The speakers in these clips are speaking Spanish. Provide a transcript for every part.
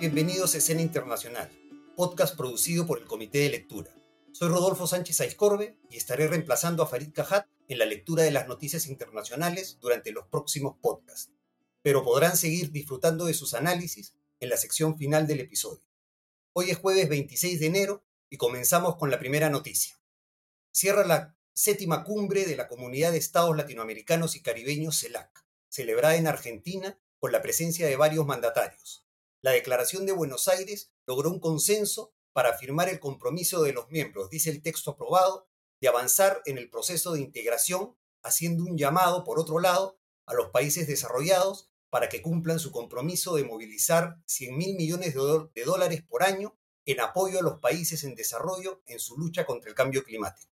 Bienvenidos a Escena Internacional, podcast producido por el Comité de Lectura. Soy Rodolfo Sánchez Aizcorbe y estaré reemplazando a Farid Cajat en la lectura de las noticias internacionales durante los próximos podcasts, pero podrán seguir disfrutando de sus análisis en la sección final del episodio. Hoy es jueves 26 de enero y comenzamos con la primera noticia. Cierra la séptima cumbre de la Comunidad de Estados Latinoamericanos y Caribeños CELAC, celebrada en Argentina con la presencia de varios mandatarios. La Declaración de Buenos Aires logró un consenso para afirmar el compromiso de los miembros, dice el texto aprobado, de avanzar en el proceso de integración, haciendo un llamado, por otro lado, a los países desarrollados para que cumplan su compromiso de movilizar 100 mil millones de, dólares por año en apoyo a los países en desarrollo en su lucha contra el cambio climático.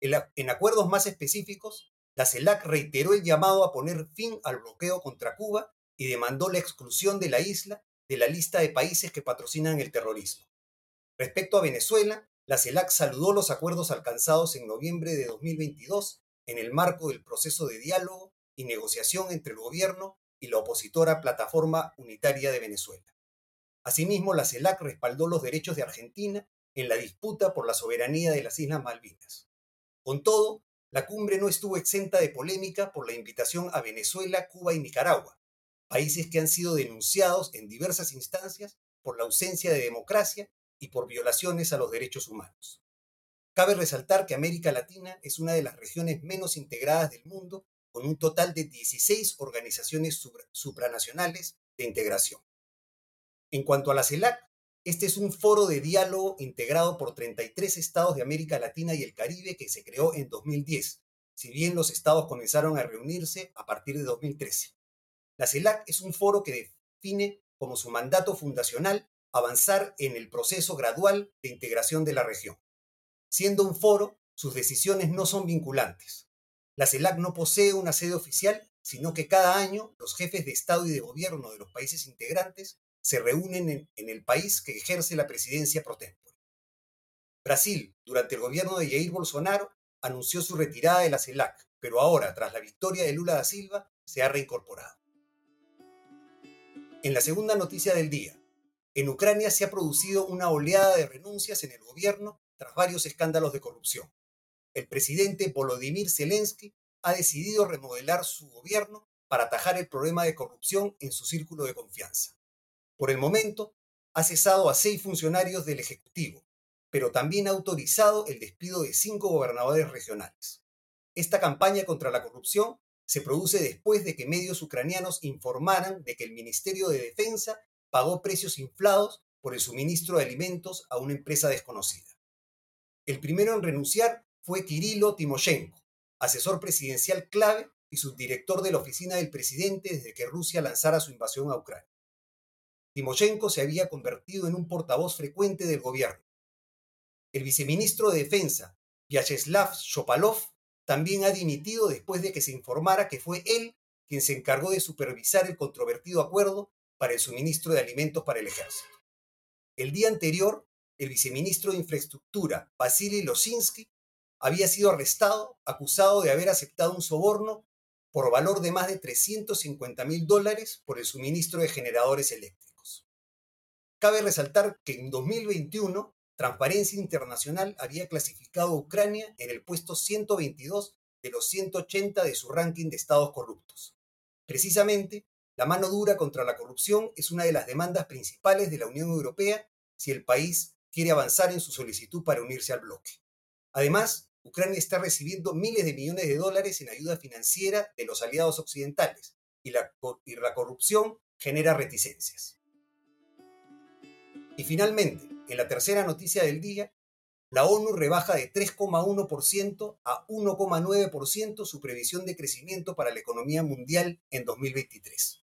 En acuerdos más específicos, la CELAC reiteró el llamado a poner fin al bloqueo contra Cuba y demandó la exclusión de la isla de la lista de países que patrocinan el terrorismo. Respecto a Venezuela, la CELAC saludó los acuerdos alcanzados en noviembre de 2022 en el marco del proceso de diálogo y negociación entre el gobierno y la opositora Plataforma Unitaria de Venezuela. Asimismo, la CELAC respaldó los derechos de Argentina en la disputa por la soberanía de las Islas Malvinas. Con todo, la cumbre no estuvo exenta de polémica por la invitación a Venezuela, Cuba y Nicaragua, países que han sido denunciados en diversas instancias por la ausencia de democracia y por violaciones a los derechos humanos. Cabe resaltar que América Latina es una de las regiones menos integradas del mundo, con un total de 16 organizaciones supranacionales de integración. En cuanto a la CELAC, este es un foro de diálogo integrado por 33 estados de América Latina y el Caribe que se creó en 2010, si bien los estados comenzaron a reunirse a partir de 2013. La CELAC es un foro que define como su mandato fundacional avanzar en el proceso gradual de integración de la región. Siendo un foro, sus decisiones no son vinculantes. La CELAC no posee una sede oficial, sino que cada año los jefes de Estado y de Gobierno de los países integrantes se reúnen en, el país que ejerce la presidencia pro tempore. Brasil, durante el gobierno de Jair Bolsonaro, anunció su retirada de la CELAC, pero ahora, tras la victoria de Lula da Silva, se ha reincorporado. En la segunda noticia del día, en Ucrania se ha producido una oleada de renuncias en el gobierno tras varios escándalos de corrupción. El presidente Volodymyr Zelensky ha decidido remodelar su gobierno para atajar el problema de corrupción en su círculo de confianza. Por el momento, ha cesado a seis funcionarios del Ejecutivo, pero también ha autorizado el despido de cinco gobernadores regionales. Esta campaña contra la corrupción se produce después de que medios ucranianos informaran de que el Ministerio de Defensa pagó precios inflados por el suministro de alimentos a una empresa desconocida. El primero en renunciar fue Kirilo Timoshenko, asesor presidencial clave y subdirector de la oficina del presidente desde que Rusia lanzara su invasión a Ucrania. Timoshenko se había convertido en un portavoz frecuente del gobierno. El viceministro de Defensa, Vyacheslav Shopalov, también ha dimitido después de que se informara que fue él quien se encargó de supervisar el controvertido acuerdo para el suministro de alimentos para el ejército. El día anterior, el viceministro de Infraestructura, Vasily Losinski, había sido arrestado acusado de haber aceptado un soborno por valor de más de 350 mil dólares por el suministro de generadores eléctricos. Cabe resaltar que en 2021, Transparencia Internacional había clasificado a Ucrania en el puesto 122 de los 180 de su ranking de estados corruptos. Precisamente, la mano dura contra la corrupción es una de las demandas principales de la Unión Europea si el país quiere avanzar en su solicitud para unirse al bloque. Además, Ucrania está recibiendo miles de millones de dólares en ayuda financiera de los aliados occidentales y la, corrupción genera reticencias. Y finalmente, en la tercera noticia del día, la ONU rebaja de 3,1% a 1,9% su previsión de crecimiento para la economía mundial en 2023.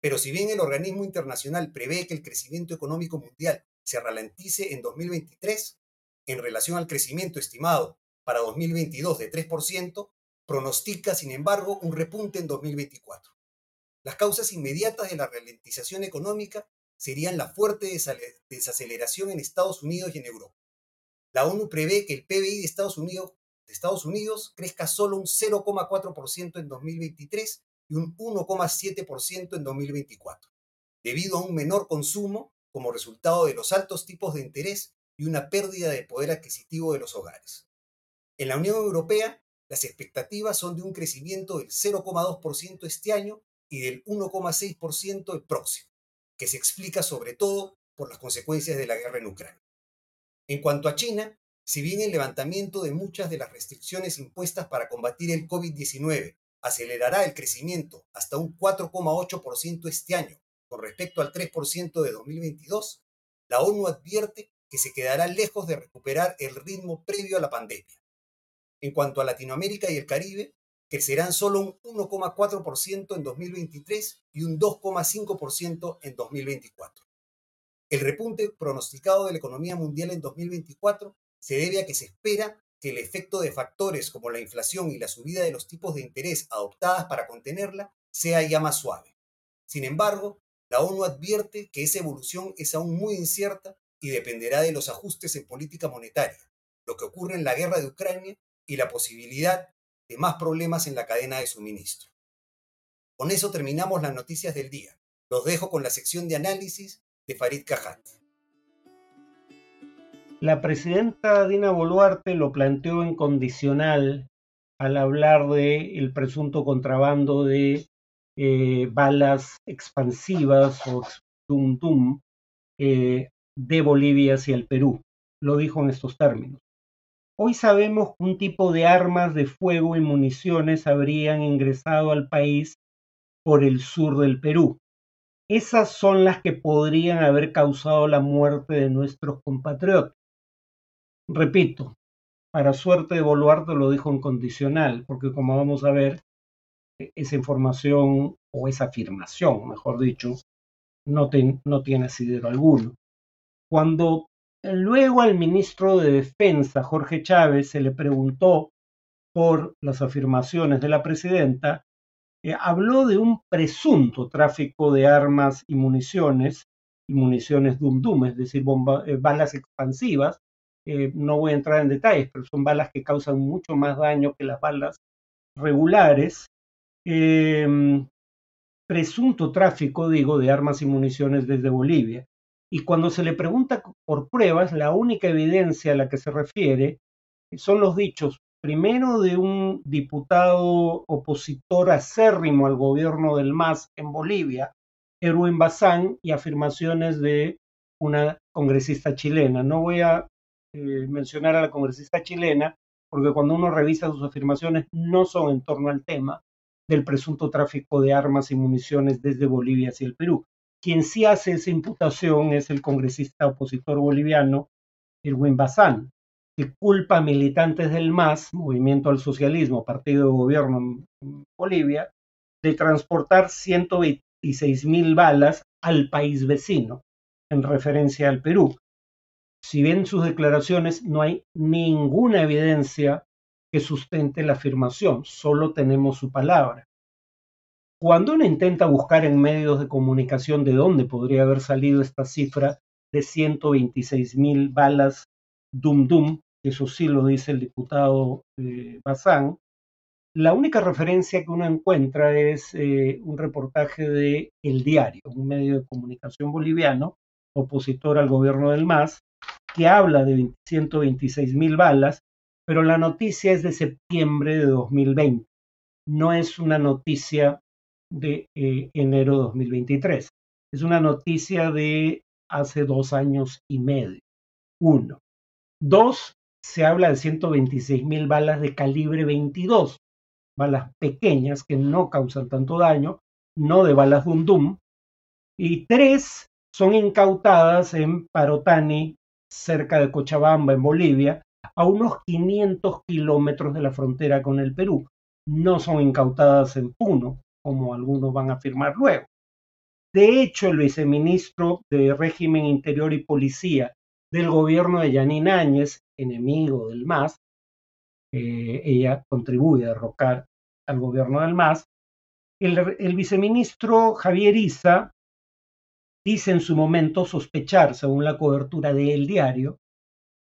Pero si bien el organismo internacional prevé que el crecimiento económico mundial se ralentice en 2023, en relación al crecimiento estimado para 2022 de 3%, pronostica, sin embargo, un repunte en 2024. Las causas inmediatas de la ralentización económica serían la fuerte desaceleración en Estados Unidos y en Europa. La ONU prevé que el PBI de Estados Unidos, crezca solo un 0,4% en 2023 y un 1,7% en 2024. debido a un menor consumo como resultado de los altos tipos de interés y una pérdida de poder adquisitivo de los hogares. En la Unión Europea, las expectativas son de un crecimiento del 0,2% este año y del 1,6% el próximo, que se explica sobre todo por las consecuencias de la guerra en Ucrania. En cuanto a China, si bien el levantamiento de muchas de las restricciones impuestas para combatir el COVID-19 acelerará el crecimiento hasta un 4,8% este año con respecto al 3% de 2022, la ONU advierte que se quedará lejos de recuperar el ritmo previo a la pandemia. En cuanto a Latinoamérica y el Caribe, crecerán solo un 1,4% en 2023 y un 2,5% en 2024. El repunte pronosticado de la economía mundial en 2024 se debe a que se espera que el efecto de factores como la inflación y la subida de los tipos de interés adoptadas para contenerla sea ya más suave. Sin embargo, la ONU advierte que esa evolución es aún muy incierta y dependerá de los ajustes en política monetaria, lo que ocurre en la guerra de Ucrania y la posibilidad de más problemas en la cadena de suministro. Con eso terminamos las noticias del día. Los dejo con la sección de análisis de Farid Cajat. La presidenta Dina Boluarte lo planteó en condicional al hablar del el presunto contrabando de eh, balas expansivas o eh, de Bolivia hacia el Perú. Lo dijo en estos términos. Hoy sabemos que un tipo de armas de fuego y municiones habrían ingresado al país por el sur del Perú. Esas son las que podrían haber causado la muerte de nuestros compatriotas. Repito, para suerte de Boluarte lo dijo en condicional, porque como vamos a ver, e-, esa información o esa afirmación, mejor dicho, no, no tiene asidero alguno. Cuando luego al ministro de Defensa, Jorge Chávez, se le preguntó por las afirmaciones de la presidenta, eh, habló de un presunto tráfico de armas y municiones, y municiones dum dum, es decir, eh, balas expansivas. Eh, no voy a entrar en detalles, pero son balas que causan mucho más daño que las balas regulares. Em, presunto tráfico, digo, de armas y municiones desde Bolivia. Y cuando se le pregunta por pruebas, la única evidencia a la que se refiere son los dichos primero de un diputado opositor acérrimo al gobierno del MAS en Bolivia, Erwin Bazán, y afirmaciones de una congresista chilena. No voy a eh, mencionar a la congresista chilena, porque cuando uno revisa sus afirmaciones no son en torno al tema del presunto tráfico de armas y municiones desde Bolivia hacia el Perú. Quien sí hace esa imputación es el congresista opositor boliviano, Erwin Bazán, que culpa a militantes del MAS, Movimiento al Socialismo, partido de gobierno en Bolivia, de transportar 126 mil balas al país vecino, en referencia al Perú. Si bien sus declaraciones no hay ninguna evidencia que sustente la afirmación, solo tenemos su palabra. Cuando uno intenta buscar en medios de comunicación de dónde podría haber salido esta cifra de 126 mil balas Dum Dum, eso sí lo dice el diputado eh, Bazán, la única referencia que uno encuentra es eh, un reportaje de El Diario, un medio de comunicación boliviano, opositor al gobierno del MAS, que habla de 126 mil balas, pero la noticia es de septiembre de 2020, no es una noticia de eh, enero de 2023, es una noticia de hace dos años y medio. Uno. Dos, se habla de 126 mil balas de calibre 22, balas pequeñas que no causan tanto daño, no de balas Dum Dum. Y tres son incautadas en Parotani, cerca de Cochabamba, en Bolivia, a unos 500 kilómetros de la frontera con el Perú. No son incautadas en Puno, como algunos van a afirmar luego. De hecho, el viceministro de Régimen Interior y Policía del gobierno de Yanin Áñez, enemigo del MAS. Eh, ella contribuye a derrocar al gobierno del MAS. El, viceministro Javier Isa dice en su momento sospechar, según la cobertura del diario,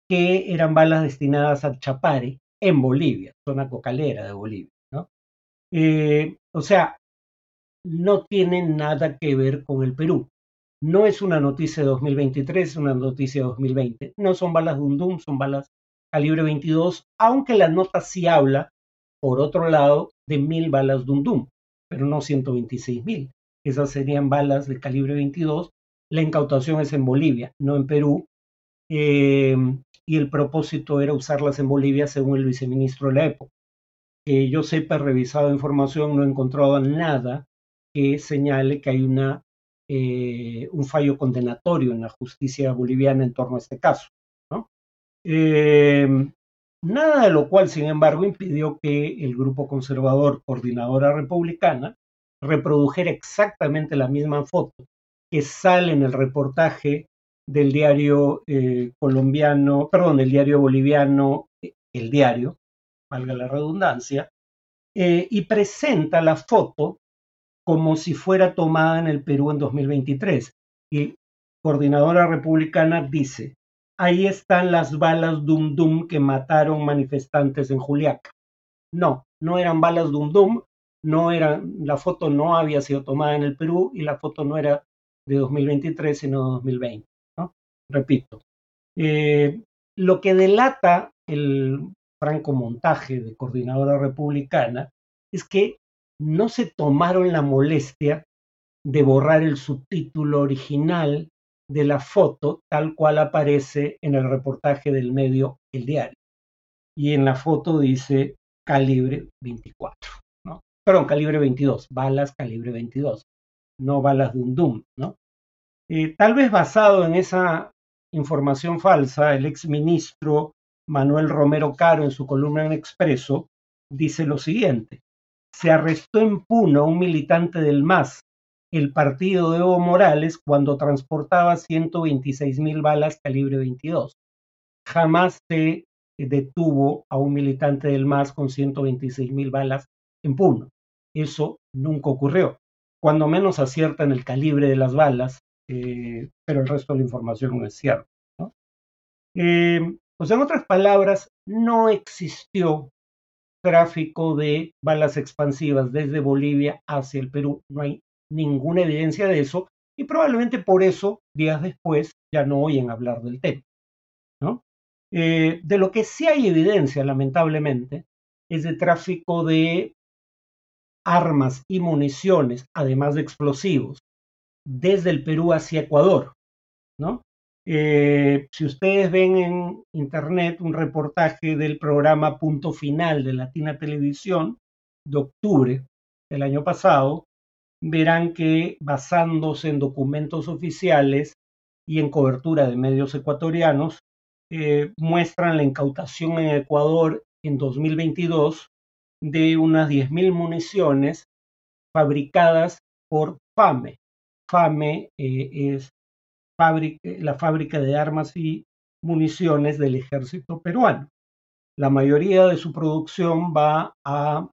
que eran balas destinadas al Chapare en Bolivia, zona cocalera de Bolivia. Eh, o sea, no tienen nada que ver con el Perú. no es una noticia de 2023, es una noticia de 2020. No son balas Dundum, son balas calibre 22, aunque la nota sí habla, por otro lado, de mil balas Dundum, pero no 126 mil. Esas serían balas de calibre 22. La incautación es en Bolivia, no en Perú. Eh, y el propósito era usarlas en Bolivia según el viceministro de la época. Que yo sepa, he revisado información, no he encontrado nada que señale que hay una, eh, un fallo condenatorio en la justicia boliviana en torno a este caso. Eh, nada de lo cual, sin embargo, impidió que el grupo conservador Coordinadora Republicana reprodujera exactamente la misma foto que sale en el reportaje del diario eh, colombiano, perdón, del diario boliviano, el diario, valga la redundancia, eh, y presenta la foto como si fuera tomada en el Perú en 2023. Y Coordinadora Republicana dice, ahí están las balas Dum Dum que mataron manifestantes en Juliaca. No, no eran balas Dum Dum, no eran, la foto no había sido tomada en el Perú y la foto no era de 2023, sino de 2020. Repito, eh, lo que delata el franco montaje de coordinadora republicana es que no se tomaron la molestia de borrar el subtítulo original de la foto tal cual aparece en el reportaje del medio El Diario. Y en la foto dice calibre 24, ¿no? Perdón, calibre 22, balas calibre 22, no balas de un Doom, ¿no? Eh, tal vez basado en esa información falsa, el ex ministro Manuel Romero Caro en su columna en Expreso dice lo siguiente, se arrestó en Puno a un militante del MAS, el partido de Evo Morales, cuando transportaba 126 mil balas calibre 22. Jamás se detuvo a un militante del MAS con 126 mil balas en Puno. Eso nunca ocurrió. Cuando menos acierta en el calibre de las balas, eh, pero el resto de la información no es cierto. Eh, sea, en otras palabras, no existió tráfico de balas expansivas desde Bolivia hacia el Perú. No hay ninguna evidencia de eso y probablemente por eso, días después, ya no oyen hablar del tema. ¿no? Eh, de lo que sí hay evidencia, lamentablemente, es de tráfico de armas y municiones, además de explosivos, desde el Perú hacia Ecuador, ¿no? Eh, si ustedes ven en internet un reportaje del programa Punto Final de Latina Televisión de octubre del año pasado, verán que basándose en documentos oficiales y en cobertura de medios ecuatorianos, eh, muestran la incautación en Ecuador en 2022 de unas 10.000 municiones fabricadas por FAME, FAME eh, es la fábrica de armas y municiones del ejército peruano. La mayoría de su producción va a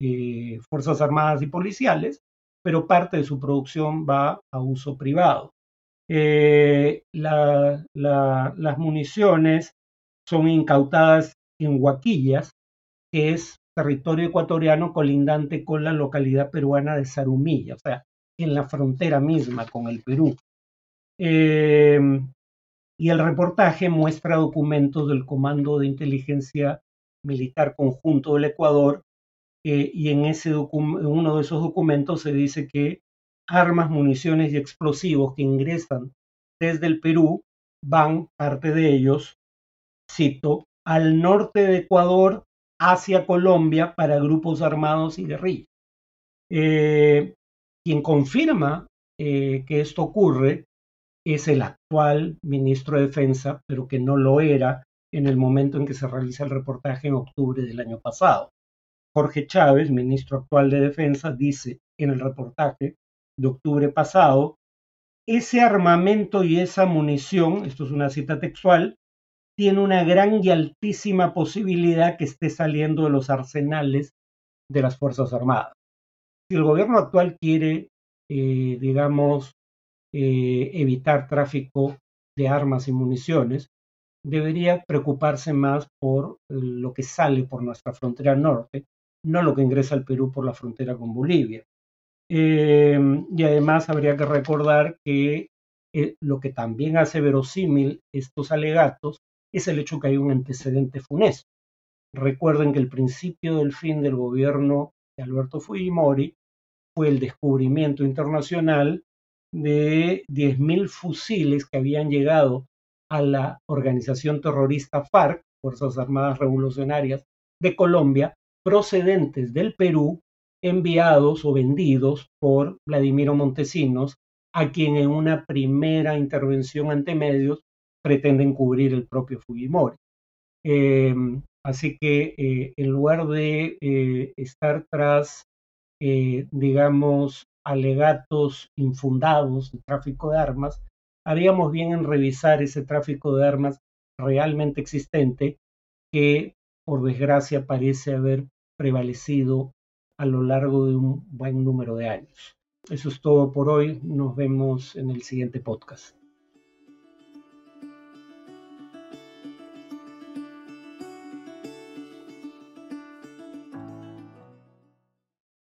eh, Fuerzas Armadas y Policiales, pero parte de su producción va a uso privado. Eh, las municiones son incautadas en Huaquillas, que es territorio ecuatoriano colindante con la localidad peruana de Zarumilla, o sea, en la frontera misma con el Perú. Em, y el reportaje muestra documentos del Comando de Inteligencia Militar Conjunto del Ecuador eh, y en, ese uno de esos documentos se dice que armas, municiones y explosivos que ingresan desde el Perú van, parte de ellos, cito, al norte de Ecuador hacia Colombia para grupos armados y guerrillas. Eh, quien confirma eh, que esto ocurre es el actual ministro de Defensa, pero que no lo era en el momento en que se realiza el reportaje en octubre del año pasado. Jorge Chávez, ministro actual de Defensa, dice en el reportaje de octubre pasado, ese armamento y esa munición, esto es una cita textual, tiene una gran y altísima posibilidad que esté saliendo de los arsenales de las Fuerzas Armadas si el gobierno actual quiere, eh, digamos, eh, evitar tráfico de armas y municiones, debería preocuparse más por lo que sale por nuestra frontera norte, no lo que ingresa al Perú por la frontera con Bolivia. Em, y además habría que recordar que Eh, lo que también hace verosímil estos alegatos es el hecho que hay un antecedente funesto. Recuerden que el principio del fin del gobierno de Alberto Fujimori fue el descubrimiento internacional de 10.000 fusiles que habían llegado a la organización terrorista FARC, Fuerzas Armadas Revolucionarias de Colombia, procedentes del Perú, enviados o vendidos por Vladimiro Montesinos, a quien en una primera intervención ante medios pretenden cubrir el propio Fujimori. Em, así que eh, en lugar de eh, estar tras, eh, digamos, alegatos infundados de tráfico de armas, haríamos bien en revisar ese tráfico de armas realmente existente que, por desgracia, parece haber prevalecido a lo largo de un buen número de años. Eso es todo por hoy. Nos vemos en el siguiente podcast.